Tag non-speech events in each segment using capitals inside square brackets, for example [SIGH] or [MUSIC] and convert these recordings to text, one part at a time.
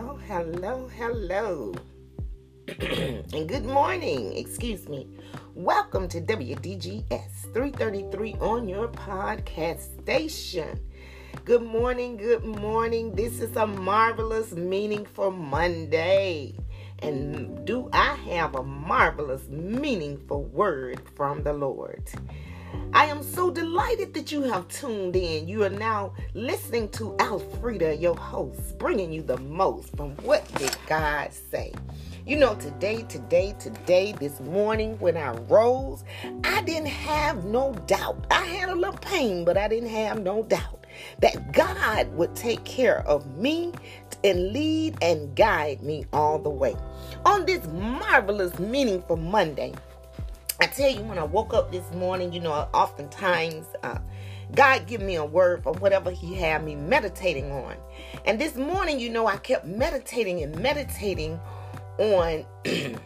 Hello, hello, hello. [CLEARS THROAT] and good morning, excuse me. Welcome to WDGS 333 on your podcast station. Good morning, good morning. This is a marvelous, meaningful Monday. And do I have a marvelous, meaningful word from the Lord? I am so delighted that you have tuned in. You are now listening to Alfreda, your host, bringing you the most from What Did God Say? You know, today, today, today, this morning when I rose, I didn't have no doubt. I had a little pain, but I didn't have no doubt that God would take care of me and lead and guide me all the way. On this marvelous, meaningful Monday, I tell you, when I woke up this morning, you know, oftentimes uh, God give me a word for whatever He had me meditating on. And this morning, you know, I kept meditating and meditating on [CLEARS THROAT]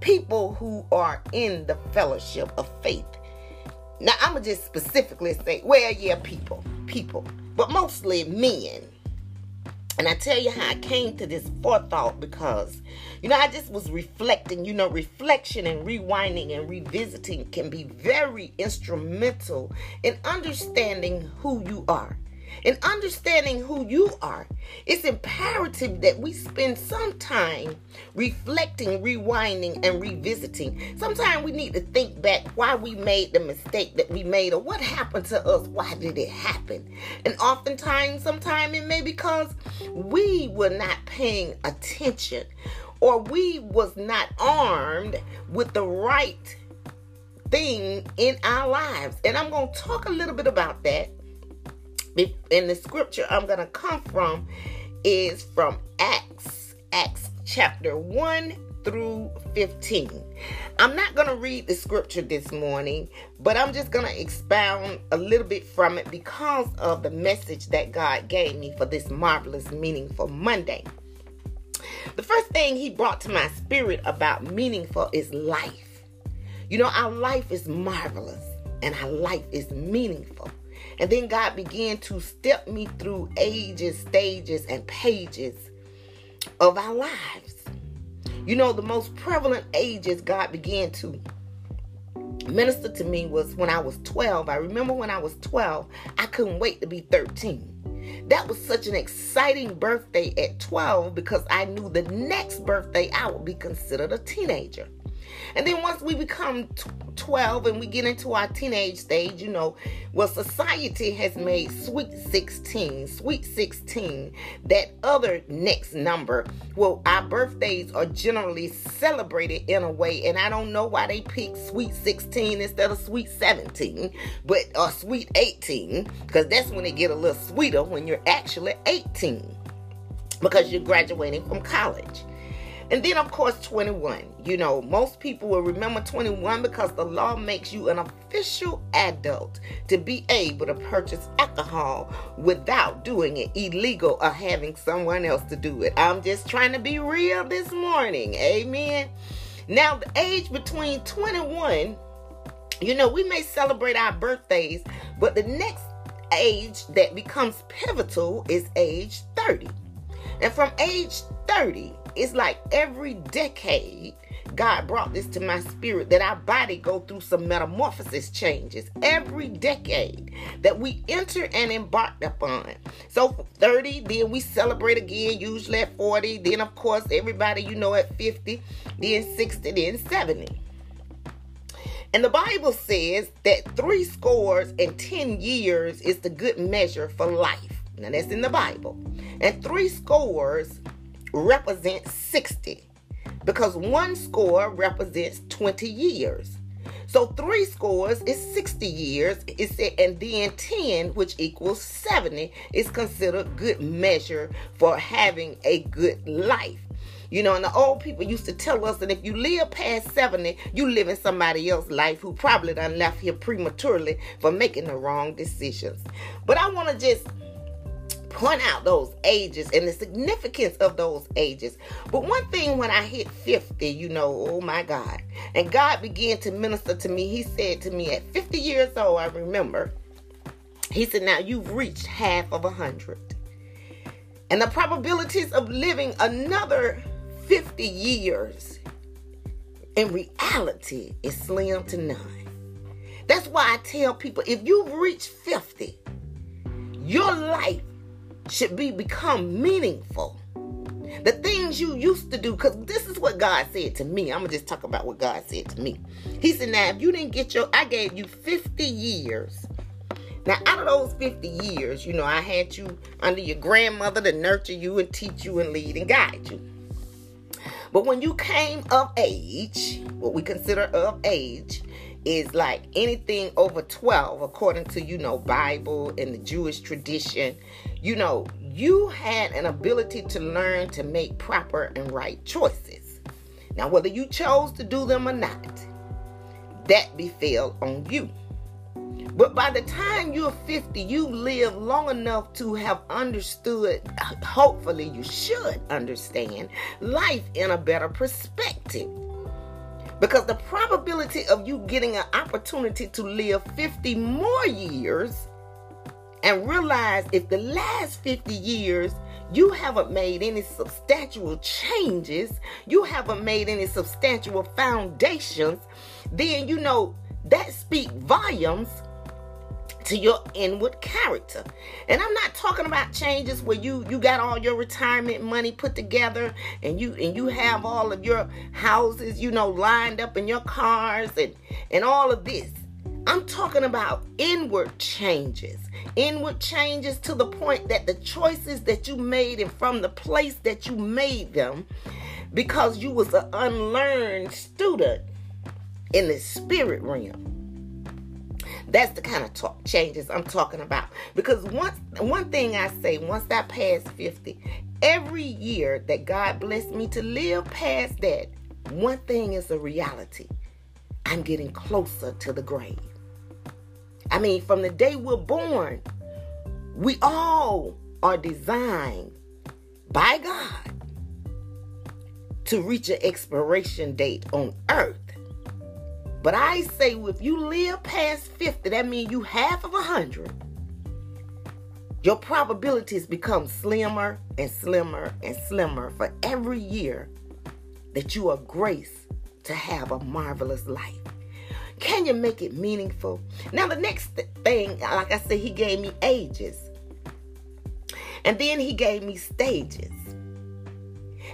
people who are in the fellowship of faith. Now, I'm going to just specifically say, well, yeah, people, people, but mostly men. And I tell you how I came to this forethought because, you know, I just was reflecting. You know, reflection and rewinding and revisiting can be very instrumental in understanding who you are. In understanding who you are, it's imperative that we spend some time reflecting, rewinding, and revisiting. Sometimes we need to think back why we made the mistake that we made or what happened to us. Why did it happen? And oftentimes, sometimes it may because we were not paying attention or we was not armed with the right thing in our lives. And I'm going to talk a little bit about that in the scripture I'm going to come from is from Acts, Acts chapter 1 through 15. I'm not going to read the scripture this morning, but I'm just going to expound a little bit from it because of the message that God gave me for this marvelous, meaningful Monday. The first thing He brought to my spirit about meaningful is life. You know, our life is marvelous and our life is meaningful. And then God began to step me through ages, stages, and pages of our lives. You know, the most prevalent ages God began to minister to me was when I was 12. I remember when I was 12, I couldn't wait to be 13. That was such an exciting birthday at 12 because I knew the next birthday I would be considered a teenager. And then once we become 12 and we get into our teenage stage, you know, well, society has made sweet 16, sweet 16, that other next number. Well, our birthdays are generally celebrated in a way, and I don't know why they pick sweet 16 instead of sweet 17, but or sweet 18, because that's when they get a little sweeter when you're actually 18 because you're graduating from college. And then, of course, 21. You know, most people will remember 21 because the law makes you an official adult to be able to purchase alcohol without doing it illegal or having someone else to do it. I'm just trying to be real this morning. Amen. Now, the age between 21, you know, we may celebrate our birthdays, but the next age that becomes pivotal is age 30. And from age 30, it's like every decade God brought this to my spirit that our body go through some metamorphosis changes every decade that we enter and embark upon. So 30, then we celebrate again, usually at 40, then of course everybody you know at 50, then 60, then 70. And the Bible says that three scores and ten years is the good measure for life. Now that's in the Bible. And three scores represents 60 because one score represents 20 years. So three scores is 60 years, it's, and then 10, which equals 70, is considered good measure for having a good life. You know, and the old people used to tell us that if you live past 70, you live in somebody else's life who probably done left here prematurely for making the wrong decisions. But I want to just point out those ages and the significance of those ages. But one thing when I hit 50, you know, oh my God, and God began to minister to me, He said to me at 50 years old, I remember, He said, Now you've reached half of a hundred. And the probabilities of living another 50 years in reality is slim to none. That's why I tell people if you've reached 50, your life should be become meaningful. The things you used to do, because this is what God said to me. I'm gonna just talk about what God said to me. He said, Now, if you didn't get your, I gave you 50 years. Now, out of those 50 years, you know, I had you under your grandmother to nurture you and teach you and lead and guide you. But when you came of age, what we consider of age, is like anything over 12 according to you know bible and the jewish tradition you know you had an ability to learn to make proper and right choices. Now whether you chose to do them or not that befell on you. But by the time you're 50 you live long enough to have understood hopefully you should understand life in a better perspective. Because the probability of you getting an opportunity to live 50 more years and realize if the last 50 years you haven't made any substantial changes, you haven't made any substantial foundations, then you know that speak volumes to your inward character. And I'm not talking about changes where you you got all your retirement money put together and you and you have all of your houses, you know, lined up in your cars and and all of this. I'm talking about inward changes. Inward changes to the point that the choices that you made and from the place that you made them because you was an unlearned student in the spirit realm that's the kind of talk changes I'm talking about. Because once one thing I say, once I pass 50, every year that God blessed me to live past that, one thing is a reality. I'm getting closer to the grave. I mean, from the day we're born, we all are designed by God to reach an expiration date on earth. But I say, if you live past 50, that means you half of a hundred. Your probabilities become slimmer and slimmer and slimmer for every year that you are graced to have a marvelous life. Can you make it meaningful? Now, the next thing, like I said, he gave me ages. And then he gave me stages.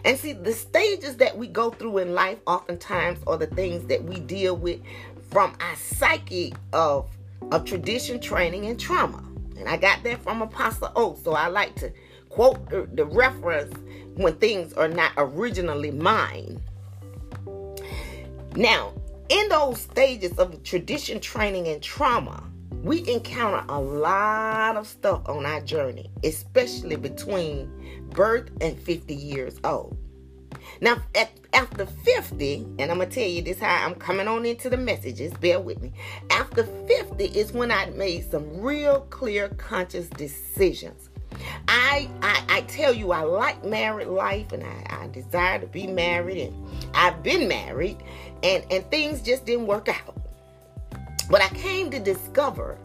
And see, the stages that we go through in life oftentimes are the things that we deal with from our psyche of, of tradition, training, and trauma. And I got that from Apostle Oak, so I like to quote the, the reference when things are not originally mine. Now, in those stages of tradition, training, and trauma, we encounter a lot of stuff on our journey, especially between birth and 50 years old. Now, at, after 50, and I'm going to tell you this how I'm coming on into the messages, bear with me. After 50 is when I made some real clear, conscious decisions. I, I, I tell you, I like married life and I, I desire to be married, and I've been married, and, and things just didn't work out. But I came to discover,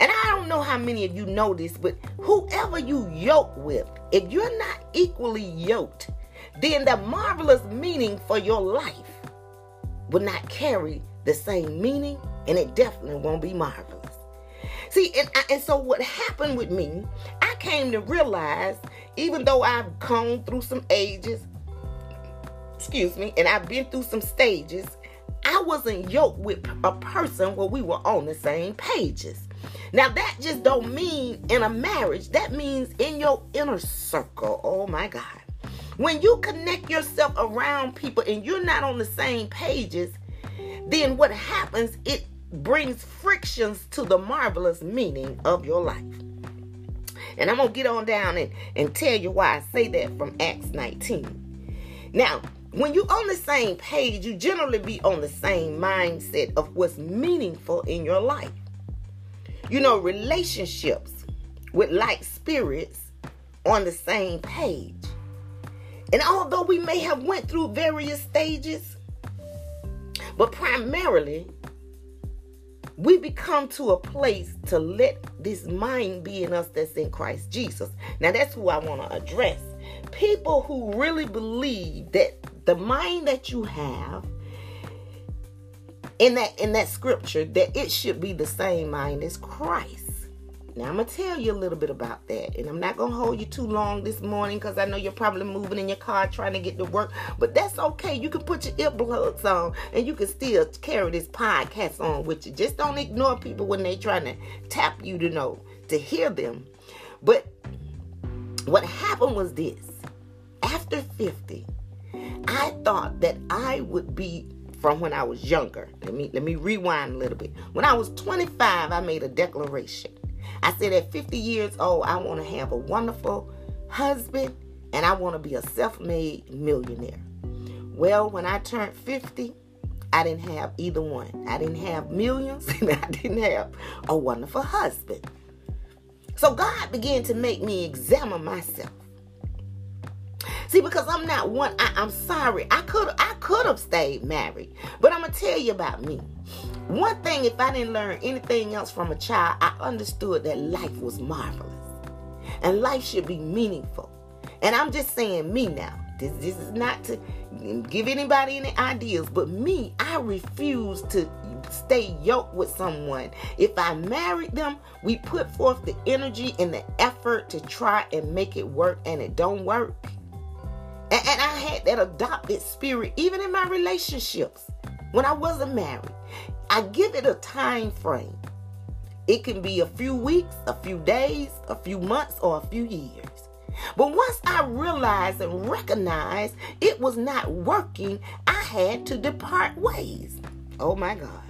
and I don't know how many of you know this, but whoever you yoke with, if you're not equally yoked, then the marvelous meaning for your life will not carry the same meaning, and it definitely won't be marvelous. See, and, I, and so what happened with me, I came to realize, even though I've gone through some ages, excuse me, and I've been through some stages, I wasn't yoked with a person where we were on the same pages. Now that just don't mean in a marriage. That means in your inner circle. Oh my God. When you connect yourself around people and you're not on the same pages, then what happens, it brings frictions to the marvelous meaning of your life. And I'm going to get on down and, and tell you why I say that from Acts 19. Now, when you're on the same page, you generally be on the same mindset of what's meaningful in your life. You know, relationships with like spirits on the same page. And although we may have went through various stages, but primarily we become to a place to let this mind be in us that's in Christ Jesus. Now, that's who I want to address. People who really believe that the mind that you have in that in that scripture that it should be the same mind as Christ. Now I'm gonna tell you a little bit about that, and I'm not gonna hold you too long this morning because I know you're probably moving in your car trying to get to work, but that's okay. You can put your earbuds on, and you can still carry this podcast on with you. Just don't ignore people when they're trying to tap you to know to hear them. But what happened was this: after 50, I thought that I would be from when I was younger. Let me let me rewind a little bit. When I was 25, I made a declaration. I said at 50 years old, I want to have a wonderful husband and I want to be a self-made millionaire. Well, when I turned 50, I didn't have either one. I didn't have millions [LAUGHS] and I didn't have a wonderful husband. So God began to make me examine myself. See, because I'm not one, I, am sorry. I could I could have stayed married. But I'm gonna tell you about me. One thing, if I didn't learn anything else from a child, I understood that life was marvelous. And life should be meaningful. And I'm just saying me now. This, this is not to give anybody any ideas, but me, I refuse to stay yoked with someone. If I married them, we put forth the energy and the effort to try and make it work, and it don't work. And, and I had that adopted spirit even in my relationships when I wasn't married. I give it a time frame. It can be a few weeks, a few days, a few months, or a few years. But once I realized and recognized it was not working, I had to depart ways. Oh my God.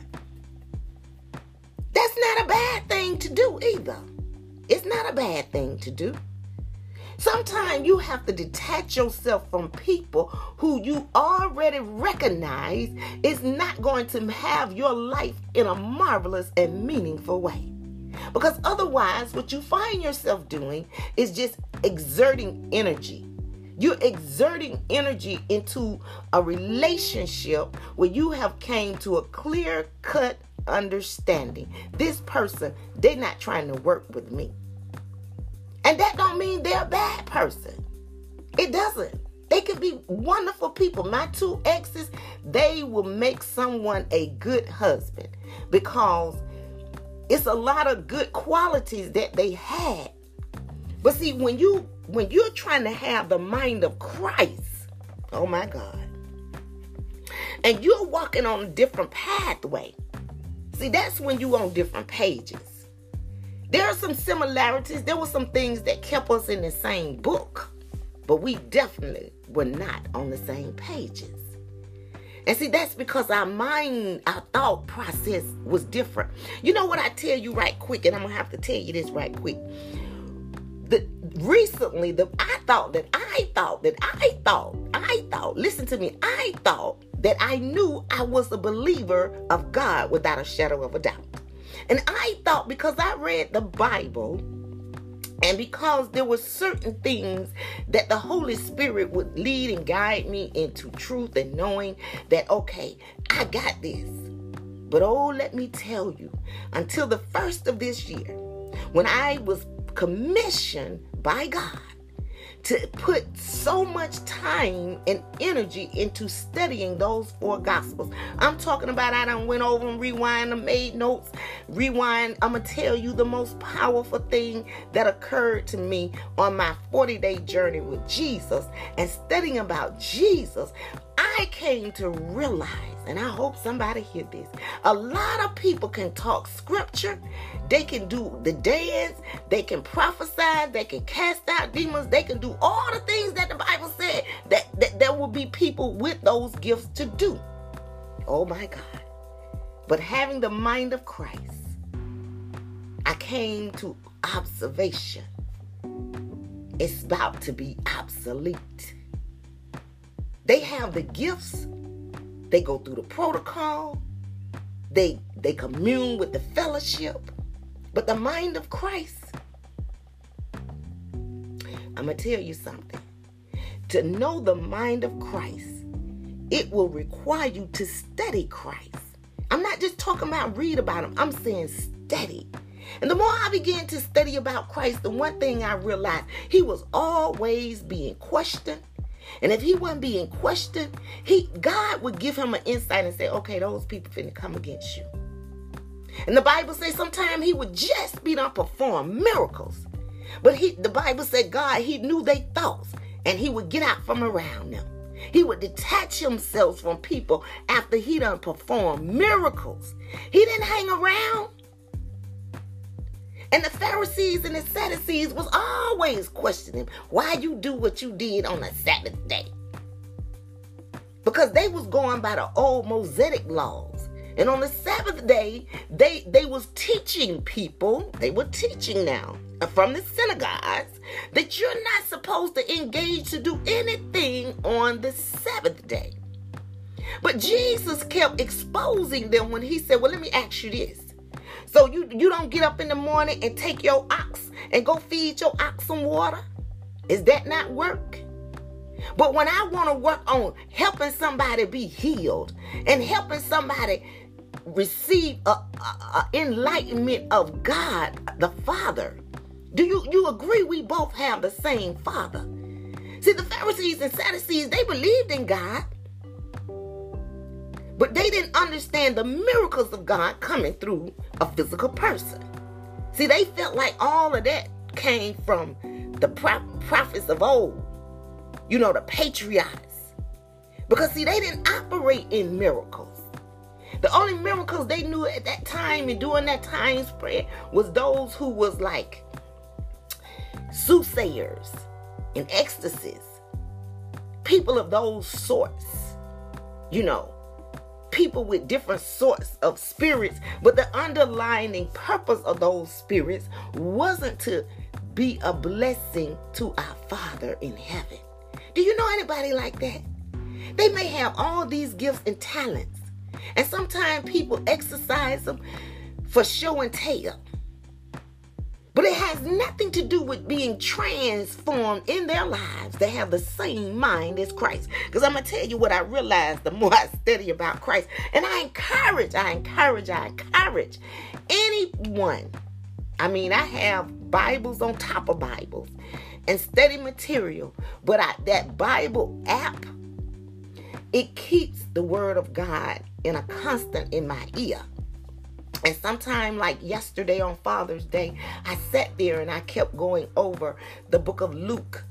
That's not a bad thing to do either. It's not a bad thing to do. Sometimes you have to detach yourself from people who you already recognize is not going to have your life in a marvelous and meaningful way. Because otherwise, what you find yourself doing is just exerting energy. You're exerting energy into a relationship where you have came to a clear cut understanding. This person, they're not trying to work with me. And that don't mean they're a bad person. It doesn't. They could be wonderful people. My two exes, they will make someone a good husband because it's a lot of good qualities that they had. But see, when you when you're trying to have the mind of Christ, oh my God, and you're walking on a different pathway, see, that's when you're on different pages. There are some similarities. There were some things that kept us in the same book, but we definitely were not on the same pages. And see, that's because our mind, our thought process was different. You know what I tell you right quick, and I'm gonna have to tell you this right quick. The recently, the I thought that I thought that I thought, I thought, listen to me, I thought that I knew I was a believer of God without a shadow of a doubt. And I thought because I read the Bible and because there were certain things that the Holy Spirit would lead and guide me into truth and knowing that, okay, I got this. But oh, let me tell you, until the first of this year, when I was commissioned by God to put so much time and energy into studying those four gospels. I'm talking about I done went over and rewind and made notes. Rewind, I'm gonna tell you the most powerful thing that occurred to me on my 40-day journey with Jesus and studying about Jesus. I came to realize, and I hope somebody hear this, a lot of people can talk scripture, they can do the dance, they can prophesy, they can cast out demons, they can do all the things that the Bible said that, that there will be people with those gifts to do. Oh my God. But having the mind of Christ, I came to observation. It's about to be obsolete. They have the gifts. They go through the protocol. They they commune with the fellowship. But the mind of Christ, I'm going to tell you something. To know the mind of Christ, it will require you to study Christ. I'm not just talking about read about him, I'm saying study. And the more I began to study about Christ, the one thing I realized, he was always being questioned. And if he wasn't being questioned, he God would give him an insight and say, okay, those people finna come against you. And the Bible says sometimes he would just be done perform miracles. But he the Bible said God, he knew their thoughts and he would get out from around them. He would detach himself from people after he done performed miracles. He didn't hang around. And the Pharisees and the Sadducees was always questioning why you do what you did on a Sabbath day. Because they was going by the old Mosaic laws. And on the Sabbath day, they they was teaching people, they were teaching now from the synagogues that you're not supposed to engage to do anything on the Sabbath day. But Jesus kept exposing them when he said, Well, let me ask you this. So you, you don't get up in the morning and take your ox and go feed your ox some water? Is that not work? But when I want to work on helping somebody be healed and helping somebody receive a, a, a enlightenment of God the Father, do you, you agree we both have the same Father? See, the Pharisees and Sadducees, they believed in God, but they didn't understand the miracles of God coming through a physical person. See, they felt like all of that came from the prophets of old, you know, the patriarchs. Because, see, they didn't operate in miracles. The only miracles they knew at that time and during that time spread was those who was like soothsayers and ecstasies, people of those sorts, you know, people with different sorts of spirits, but the underlying purpose of those spirits wasn't to be a blessing to our Father in heaven. Do you know anybody like that? They may have all these gifts and talents, and sometimes people exercise them for show and tell. But it has nothing to do with being transformed in their lives. They have the same mind as Christ. Because I'm going to tell you what I realized the [LAUGHS] more I study about Christ. And I encourage, I encourage, I encourage anyone. I mean, I have Bibles on top of Bibles and study material. But I, that Bible app, it keeps the Word of God in a constant in my ear. And sometime like yesterday on Father's Day, I sat there and I kept going over the book of Luke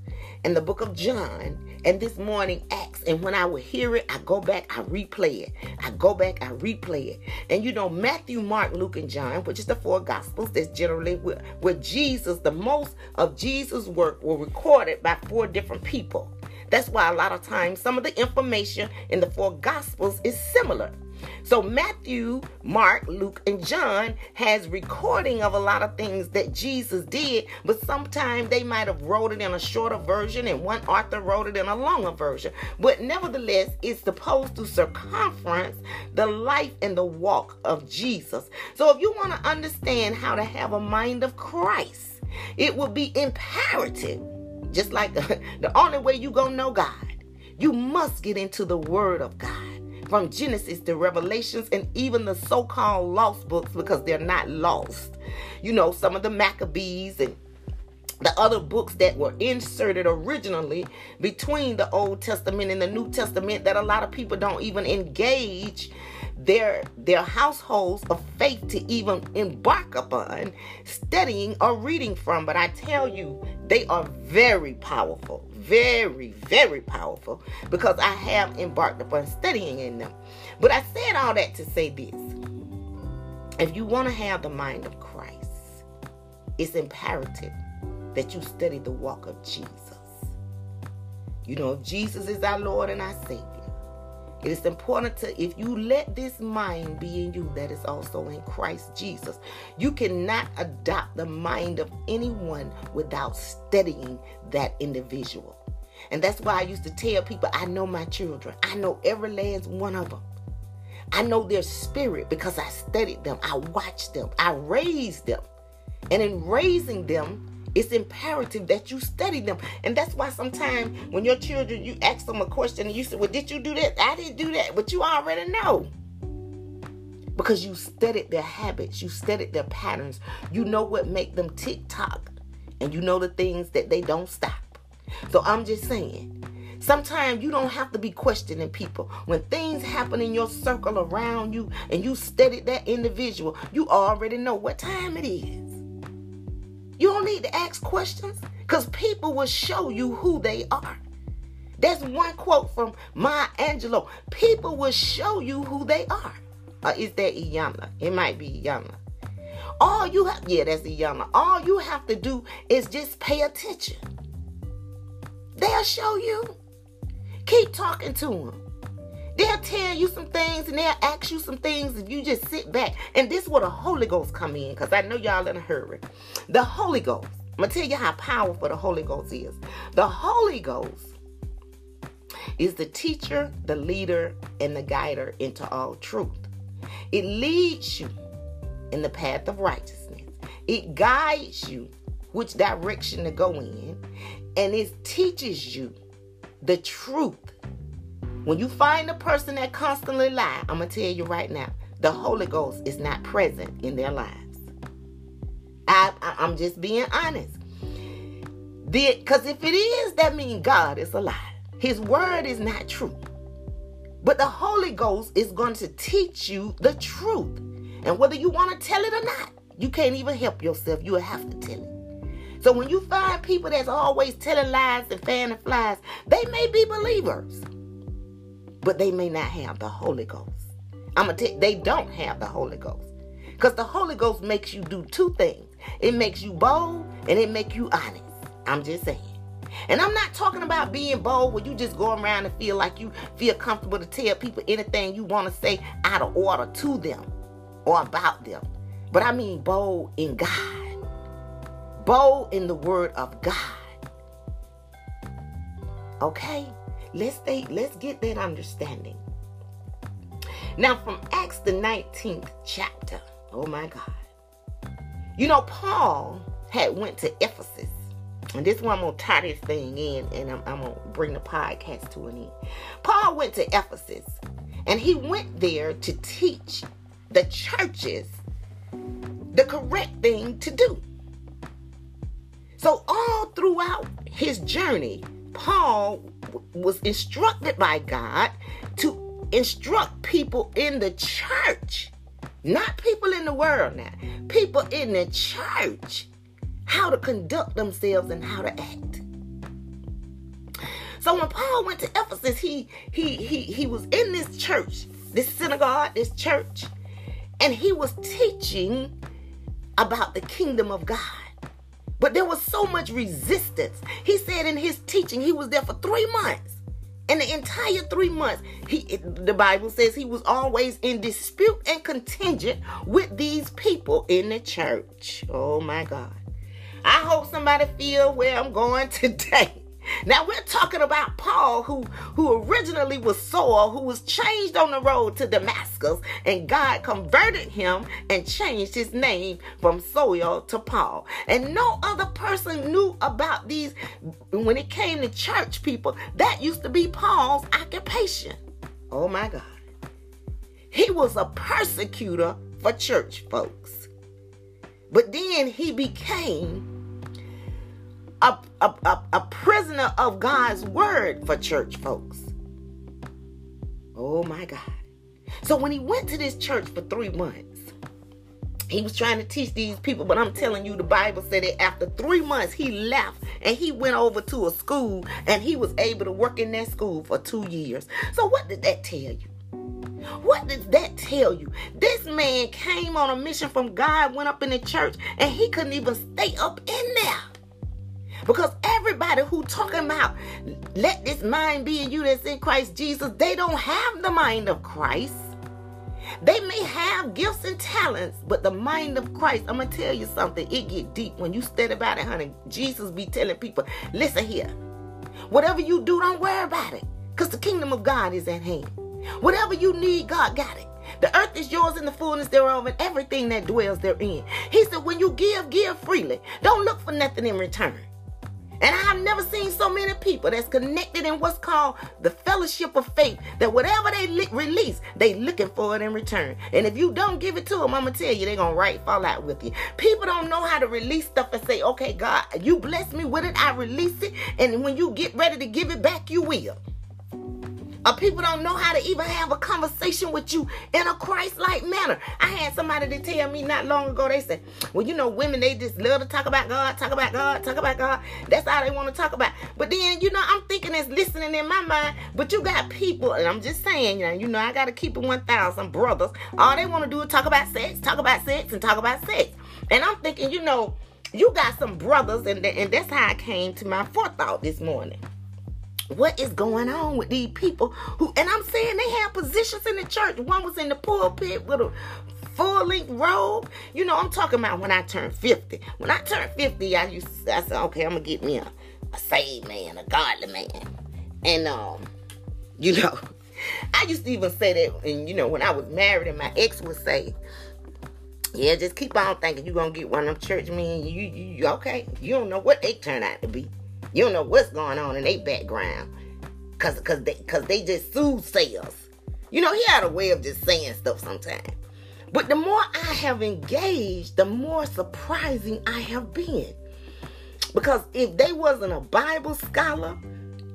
and the book of John. And this morning, Acts. And when I would hear it, I go back, I replay it. I go back, I replay it. And you know, Matthew, Mark, Luke, and John, which is the four gospels, that's generally where, where Jesus, the most of Jesus' work were recorded by four different people. That's why a lot of times some of the information in the four gospels is similar. So Matthew, Mark, Luke, and John has recording of a lot of things that Jesus did, but sometimes they might have wrote it in a shorter version and one author wrote it in a longer version. But nevertheless, it's supposed to circumference the life and the walk of Jesus. So if you want to understand how to have a mind of Christ, it will be imperative, just like [LAUGHS] the only way you gonna know God, you must get into the Word of God from Genesis to Revelations and even the so called lost books because they're not lost. You know, some of the Maccabees and the other books that were inserted originally between the Old Testament and the New Testament that a lot of people don't even engage their their households of faith to even embark upon studying or reading from but i tell you they are very powerful very, very powerful because I have embarked upon studying in them. But I said all that to say this. If you want to have the mind of Christ, it's imperative that you study the walk of Jesus. You know, if Jesus is our Lord and our Savior, it is important to, if you let this mind be in you that is also in Christ Jesus, you cannot adopt the mind of anyone without studying that individual. And that's why I used to tell people I know my children, I know every last one of them. I know their spirit because I studied them, I watched them, I raised them. And in raising them, it's imperative that you study them. And that's why sometimes when your children, you ask them a question and you say, Well, did you do that? I didn't do that. But you already know. because you studied their habits, you studied their patterns. You know what make them tick tock, and you know the things that they don't stop. So I'm just saying, Sometimes you don't have to be questioning people. When things happen in your circle around you and you study that individual, you already know what time it is. You don't need to ask questions because people will show you who they are. That's one quote from Maya Angelou. People will show you who they are. Is that Iyanla? It might be Iyanla. All you have, yeah, that's Iyanla. All you have to do is just pay attention. They'll show you. Keep talking to them. They'll tell you some things and they'll ask you some things if you just sit back. And this is where the Holy Ghost come in because I know y'all in a hurry. The Holy Ghost. I'm to tell you how powerful the Holy Ghost is. The Holy Ghost is the teacher, the leader, and the guider into all truth. It leads you in the path of righteousness. It guides you which direction to go in, and it teaches you the truth. When you find a person that constantly lie, I'm gonna tell you right now, the Holy Ghost is not present in their lives. I, I, am just being honest. Because if it is, that means God is a lie. His word is not true. But the Holy Ghost is going to teach you the truth. And whether you want to tell it or not, you can't even help yourself. You have to tell it. So when you find people that's always telling lies and fanning flies, they may be believers, but they may not have the Holy Ghost. I'm gonna tell they don't have the Holy Ghost. Because the Holy Ghost makes you do two things. It makes you bold and it makes you honest. I'm just saying. And I'm not talking about being bold where you just go around and feel like you feel comfortable to tell people anything you want to say out of order to them or about them. But I mean bold in God bold in the word of God. Okay? Let's stay, let's get that understanding. Now from Acts the 19th chapter. Oh my God. You know, Paul had went to Ephesus. And this one I'm gonna tie this thing in and I'm, I'm gonna bring the podcast to an end. Paul went to Ephesus and he went there to teach the churches the correct thing to do. So, all throughout his journey, Paul was instructed by God to instruct people in the church, not people in the world now, people in the church, how to conduct themselves and how to act. So when Paul went to Ephesus, he he he he was in this church, this synagogue, this church, and he was teaching about the kingdom of God. But there was so much resistance. He said in his teaching, he was there for three months. And the entire three months, he the Bible says he was always in dispute and contingent with these people in the church. Oh my God. I hope somebody feel where I'm going [LAUGHS] today. Now we're talking about Paul, who who originally was Saul, who was changed on the road to Damascus, and God converted him and changed his name from Saul to Paul. And no other person knew about these when it came to church people. That used to be Paul's occupation. Oh my God. He was a persecutor for church folks. But then he became a, a, a, a prisoner of God's word for church folks. Oh my God. So when he went to this church for three months, he was trying to teach these people, but I'm telling you, the Bible said that after three months, he left and he went over to a school and he was able to work in that school for two years. So, what did that tell you? What does that tell you? This man came on a mission from God, went up in the church, and he couldn't even stay up in there. Because everybody who talking about let this mind be in you that's in Christ Jesus, they don't have the mind of Christ. They may have gifts and talents, but the mind of Christ, I'm gonna tell you something, it get deep when you study about it, honey. Jesus be telling people, listen here. Whatever you do, don't worry about it. Because the kingdom of God is at hand. Whatever you need, God got it. The earth is yours and the fullness thereof and everything that dwells therein. He said, when you give, give freely. Don't look for nothing in return. And I've never seen so many people that's connected in what's called the fellowship of faith that whatever they li- release, they looking for it in return. And if you don't give it to them, I'm gonna tell you they're gonna right fall out with you. People don't know how to release stuff and say, okay, God, you bless me with it, I release it, and when you get ready to give it back, you will. Or people don't know how to even have a conversation with you in a Christ-like manner. I had somebody to tell me not long ago, they said, well, you know, women, they just love to talk about God, talk about God, talk about God. That's all they want to talk about. But then, you know, I'm thinking it's listening in my mind, but you got people, and I'm just saying, you know, you know I got to keep it 1,000 brothers. All they want to do is talk about sex, talk about sex, and talk about sex. And I'm thinking, you know, you got some brothers, and, and that's how I came to my forethought this morning what is going on with these people who and I'm saying they have positions in the church. One was in the pulpit with a full length robe. You know, I'm talking about when I turned 50. When I turned 50, I used I said, okay, I'm gonna get me a, a saved man, a godly man. And um, you know, [LAUGHS] I used to even say that and you know, when I was married and my ex would say, yeah, just keep on thinking you're gonna get one of them church men. You, you, you okay? You don't know what they turn out to be. You don't know what's going on in their background. Cause cause they cause they just soothsayers. You know, he had a way of just saying stuff sometimes. But the more I have engaged, the more surprising I have been. Because if they wasn't a Bible scholar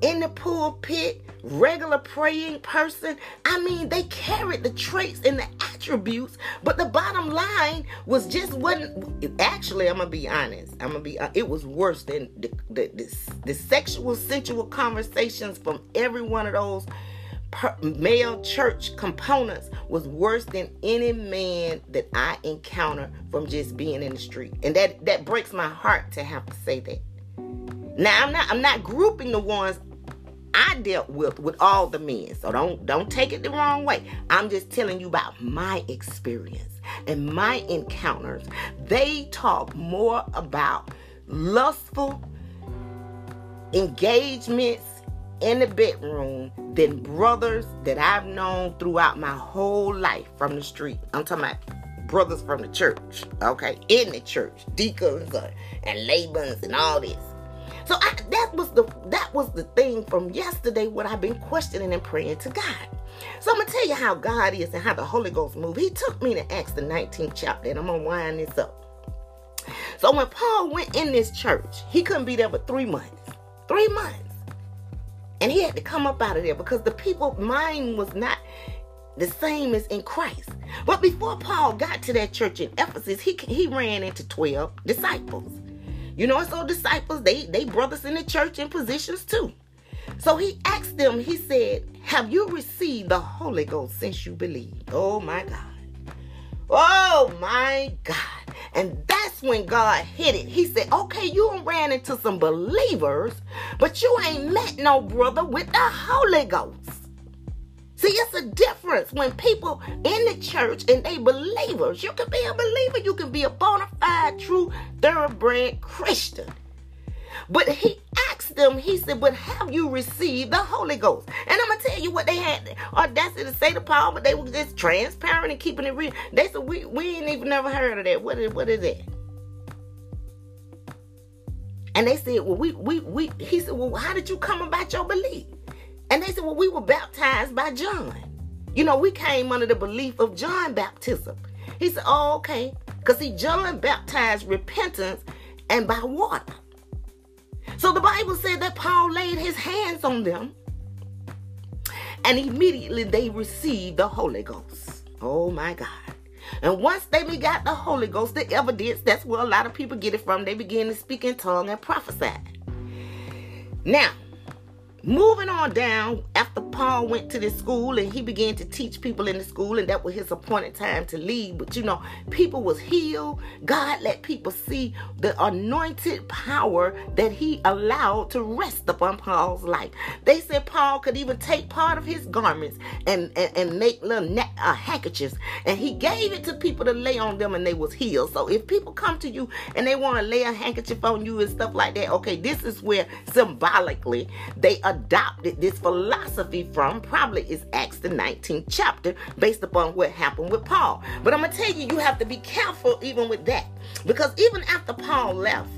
in the pulpit, regular praying person. I mean, they carried the traits and the attributes, but the bottom line was just wasn't. Actually, I'm gonna be honest. I'm gonna be. Uh, it was worse than the the, the, the sexual, sensual conversations from every one of those. Per, male church components was worse than any man that I encounter from just being in the street, and that that breaks my heart to have to say that. Now I'm not I'm not grouping the ones I dealt with with all the men. So don't don't take it the wrong way. I'm just telling you about my experience and my encounters. They talk more about lustful engagements in the bedroom than brothers that I've known throughout my whole life from the street. I'm talking about brothers from the church, okay, in the church, deacons and Labans and all this. So I, that was the that was the thing from yesterday what I've been questioning and praying to God. So I'm gonna tell you how God is and how the Holy Ghost move. He took me to Acts the 19th chapter, and I'm gonna wind this up. So when Paul went in this church, he couldn't be there for three months. Three months. And he had to come up out of there because the people mind was not the same as in Christ. But before Paul got to that church in Ephesus, he, he ran into 12 disciples. You know, so disciples, they they brothers in the church in positions too. So he asked them, he said, Have you received the Holy Ghost since you believed? Oh my God. Oh my God. And that's when God hit it. He said, Okay, you ran into some believers, but you ain't met no brother with the Holy Ghost. See, it's a difference when people in the church and they believers. You can be a believer, you can be a bona fide, true, thoroughbred Christian. But he asked them, he said, But have you received the Holy Ghost? And I'm gonna tell you what they had audacity to say to Paul, but they were just transparent and keeping it real. They said, We we ain't even never heard of that. What is what is that? And they said, Well, we we we he said, Well, how did you come about your belief? And they said, Well, we were baptized by John. You know, we came under the belief of John baptism. He said, Oh, okay. Because see, John baptized repentance and by water. So the Bible said that Paul laid his hands on them and immediately they received the Holy Ghost. Oh my God. And once they got the Holy Ghost, the evidence, that's where a lot of people get it from. They begin to speak in tongue and prophesy. Now, Moving on down, Paul went to this school and he began to teach people in the school, and that was his appointed time to leave. But you know, people was healed. God let people see the anointed power that he allowed to rest upon Paul's life. They said Paul could even take part of his garments and, and, and make little na- uh, handkerchiefs, and he gave it to people to lay on them, and they was healed. So if people come to you and they want to lay a handkerchief on you and stuff like that, okay, this is where symbolically they adopted this philosophy from probably is Acts the 19th chapter based upon what happened with Paul. But I'm going to tell you, you have to be careful even with that because even after Paul left,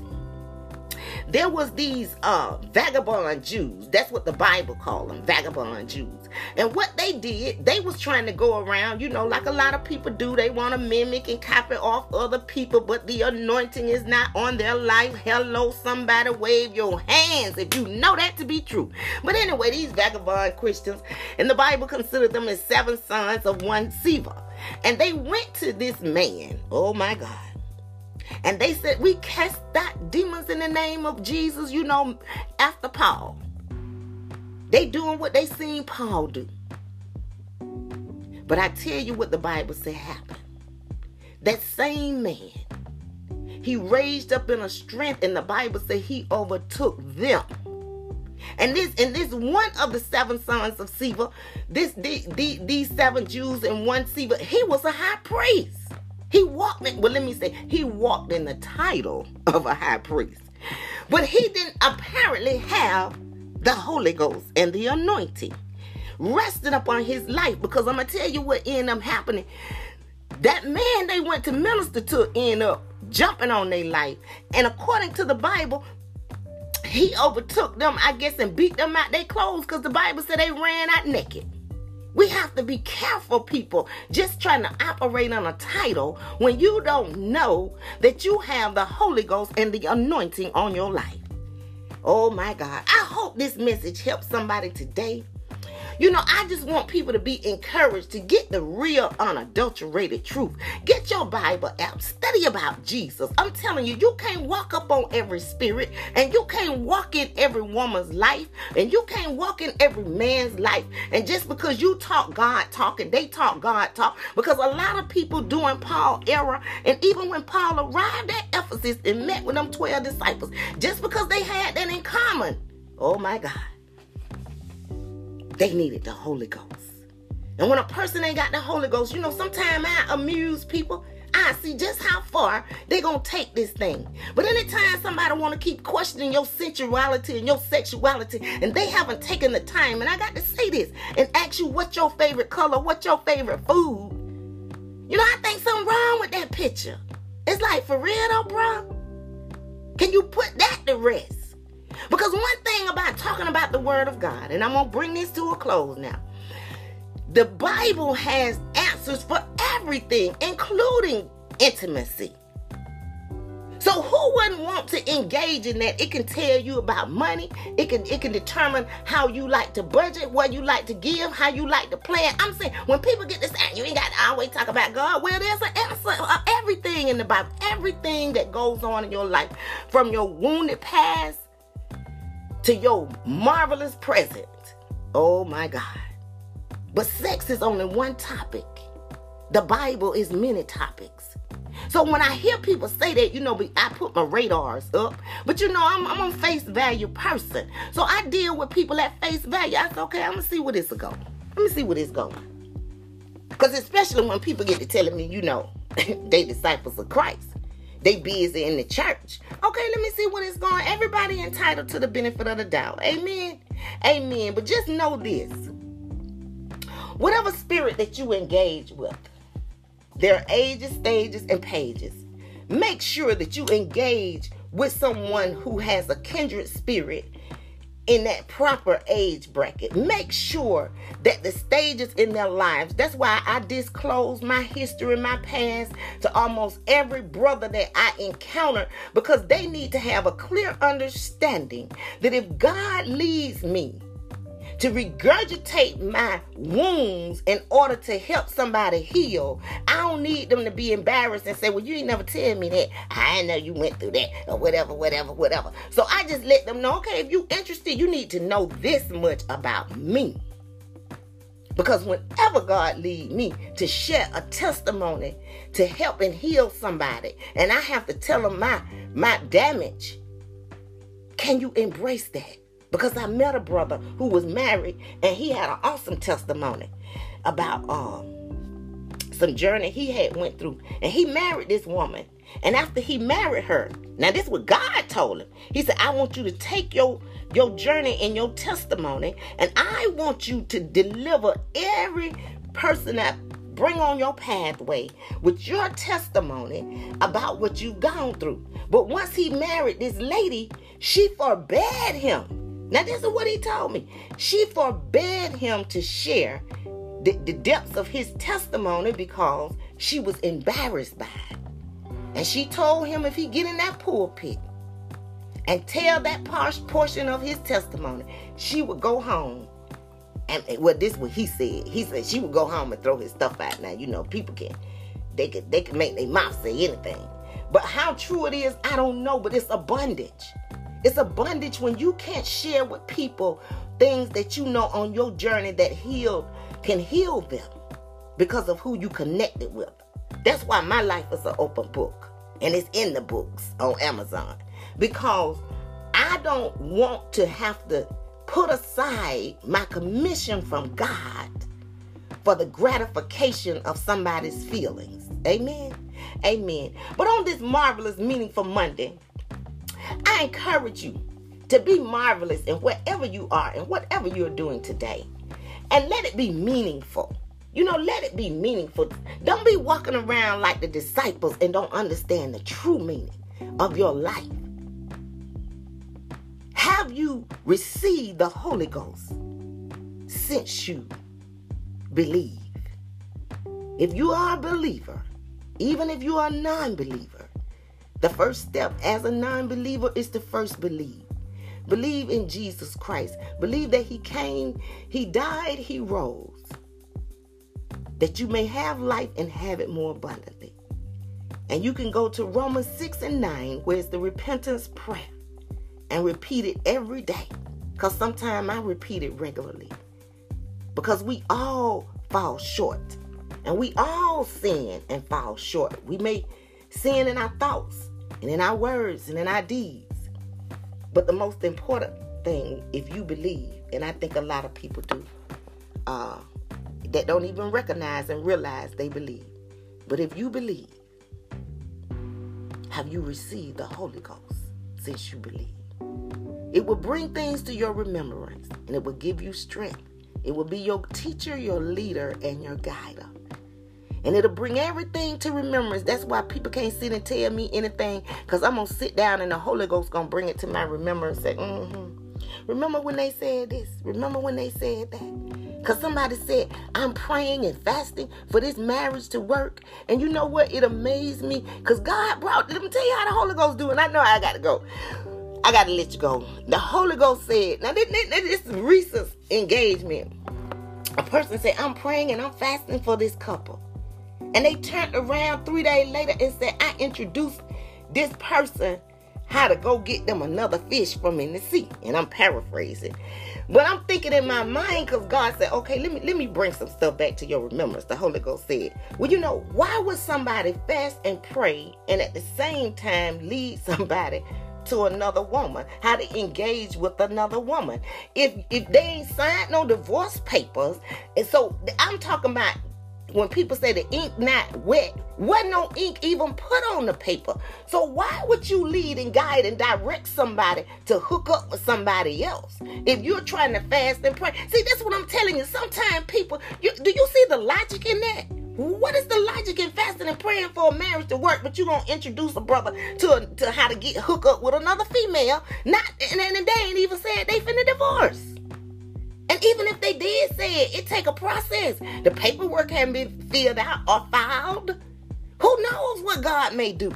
there was these uh, vagabond Jews. That's what the Bible called them, vagabond Jews. And what they did, they was trying to go around, you know, like a lot of people do. They want to mimic and copy off other people, but the anointing is not on their life. Hello, somebody wave your hands if you know that to be true. But anyway, these vagabond Christians, and the Bible considered them as seven sons of one Sceva. And they went to this man. Oh my God. And they said, We cast out demons in the name of Jesus, you know, after Paul. They doing what they seen Paul do. But I tell you what the Bible said happened. That same man, he raised up in a strength, and the Bible said he overtook them. And this and this one of the seven sons of Sceva, this the, the, these seven Jews and one Sceva, he was a high priest. He walked in, well, let me say, he walked in the title of a high priest. But he didn't apparently have the Holy Ghost and the anointing resting upon his life because I'm going to tell you what ended up happening. That man they went to minister to end up jumping on their life. And according to the Bible, he overtook them, I guess, and beat them out their clothes because the Bible said they ran out naked. We have to be careful, people, just trying to operate on a title when you don't know that you have the Holy Ghost and the anointing on your life. Oh my God. I hope this message helps somebody today. You know, I just want people to be encouraged to get the real, unadulterated truth. Get your Bible app, study about Jesus. I'm telling you, you can't walk up on every spirit, and you can't walk in every woman's life, and you can't walk in every man's life. And just because you talk God talk and they talk God talk, because a lot of people doing Paul era, and even when Paul arrived at Ephesus and met with them 12 disciples, just because they had that in common. Oh my God. They needed the Holy Ghost. And when a person ain't got the Holy Ghost, you know, sometimes I amuse people. I see just how far they gonna take this thing. But anytime somebody wanna keep questioning your sensuality and your sexuality, and they haven't taken the time, and I got to say this and ask you what's your favorite color, what's your favorite food. You know, I think something wrong with that picture. It's like for real though, bro. Can you put that to rest? Because one thing about talking about the Word of God, and I'm going to bring this to a close now. The Bible has answers for everything, including intimacy. So who wouldn't want to engage in that? It can tell you about money. It can it can determine how you like to budget, what you like to give, how you like to plan. I'm saying when people get this, you ain't got to always talk about God. Well, there's an answer of everything in the Bible, everything that goes on in your life, from your wounded past to your marvelous present. Oh my God. But sex is only one topic. The Bible is many topics. So when I hear people say that, you know, I put my radars up. But you know, I'm, I'm a face value person. So I deal with people at face value. I say, okay, I'm going to see where this is going. Let me see where this going. Because especially when people get to telling me, you know, [LAUGHS] they disciples of Christ. They busy in the church. Okay, let me see what it's going. Everybody entitled to the benefit of the doubt. Amen. Amen. But just know this. Whatever spirit that you engage with, there are ages, stages, and pages. Make sure that you engage with someone who has a kindred spirit in that proper age bracket. Make sure that the stages in their lives, that's why I disclose my history, my past to almost every brother that I encounter because they need to have a clear understanding that if God leads me to regurgitate my wounds in order to help somebody heal. I don't need them to be embarrassed and say, Well, you ain't never tell me that. I know you went through that, or whatever, whatever, whatever. So I just let them know, okay, if you're interested, you need to know this much about me. Because whenever God lead me to share a testimony to help and heal somebody, and I have to tell them my my damage, can you embrace that? Because I met a brother who was married and he had an awesome testimony about um some journey he had went through. And he married this woman. And after he married her now this is what god told him. He said i want you to take your your journey and your testimony and i want you to deliver every person that bring on your pathway with your testimony about what you've gone through. But once he married this lady She forbade him. Now, this is what he told me. She forbade him to share the, the depths of his testimony because she was embarrassed by it. And she told him if he get in that pulpit and tell that portion of his testimony, she would go home. And well, this is what he said. He said she would go home and throw his stuff out. Now you know people can, they can they can make their mouth say anything. But how true it is, I don't know. But it's a bondage. It's a bondage when you can't share with people things that you know on your journey that heal can heal them because of who you connected with. That's why my life is an open book. And it's in the books on Amazon. Because I don't want to have to put aside my commission from God for the gratification of somebody's feelings. Amen. Amen. But on this marvelous, meaningful Monday, I encourage you to be marvelous in wherever you are and whatever you're doing today. And let it be meaningful. You know, let it be meaningful. Don't be walking around like the disciples and don't understand the true meaning of your life. Have you received the Holy Ghost since you believe? If you are a believer, even if you are a non believer, the first step as a non believer is to first believe. Believe in Jesus Christ. Believe that He came, He died, He rose. That you may have life and have it more abundantly. And you can go to Romans 6 and 9, where it's the repentance prayer, and repeat it every day. Because sometimes I repeat it regularly. Because we all fall short. And we all sin and fall short. We may sin in our thoughts, and in our words, and in our deeds. But the most important thing, if you believe, and I think a lot of people do, uh, that don't even recognize and realize they believe. But if you believe, have you received the Holy Ghost since you believe? It will bring things to your remembrance and it will give you strength. It will be your teacher, your leader, and your guider and it'll bring everything to remembrance. That's why people can't sit and tell me anything because I'm going to sit down and the Holy Ghost going to bring it to my remembrance. Say, mm-hmm. Remember when they said this? Remember when they said that? Because somebody said, I'm praying and fasting for this marriage to work. And you know what? It amazed me because God brought, let me tell you how the Holy Ghost do. I know I got to go. I got to let you go. The Holy Ghost said, now this, this, this is recent engagement. A person said, I'm praying and I'm fasting for this couple. And they turned around three days later and said, I introduced this person how to go get them another fish from in the sea. And I'm paraphrasing. But I'm thinking in my mind because God said, okay, let me let me bring some stuff back to your remembrance. The Holy Ghost said, well, you know, why would somebody fast and pray and at the same time lead [LAUGHS] somebody to another woman, how to engage with another woman. If if they ain't signed no divorce papers, and so I'm talking about when people say the ink not wet, wasn't no ink even put on the paper. So why would you lead and guide and direct somebody to hook up with somebody else if you're trying to fast and pray? See, that's what I'm telling you. Sometimes people, you, do you see the logic in that? What is the logic in fasting and praying for a marriage to work, but you gonna introduce a brother to to how to get hook up with another female? Not and, and they ain't even said they finna divorce. And even if they did say it, it take a process. The paperwork can be filled out or filed. Who knows what God may do?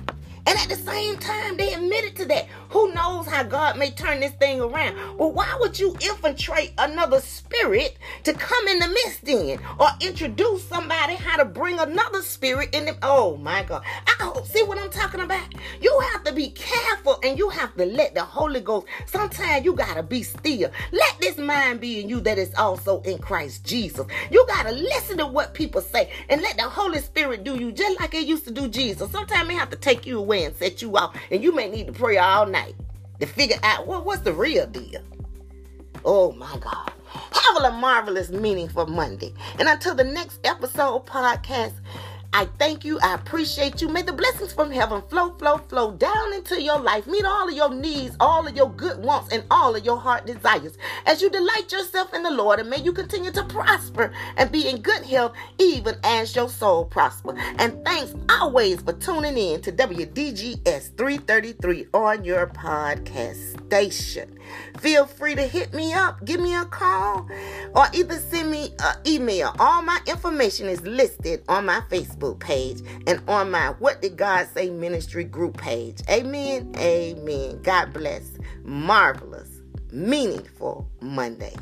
And at the same time, they admitted to that. Who knows how God may turn this thing around? But why would you infiltrate another spirit to come in the midst then? Or introduce somebody how to bring another spirit in them? Oh my God. I hope, see what I'm talking about? You have to be careful and you have to let the Holy Ghost, sometimes you got to be still. Let this mind be in you that is also in Christ Jesus. You got to listen to what people say and let the Holy Spirit do you just like it used to do Jesus. Sometimes it have to take you away away and set you off. And you may need to pray all night to figure out well, what's the real deal. Oh my God. Have a marvelous meaningful Monday. And until the next episode podcast, I thank you. I appreciate you. May the blessings from heaven flow, flow, flow down into your life. Meet all of your needs, all of your good wants, and all of your heart desires. As you delight yourself in the Lord, and may you continue to prosper and be in good health, even as your soul prosper. And thanks always for tuning in to WDGS 333 on your podcast station. Feel free to hit me up, give me a call, or either send me an email. All my information is listed on my Facebook page and on my What Did God Say Ministry group page. Amen. Amen. God bless. Marvelous, meaningful Monday.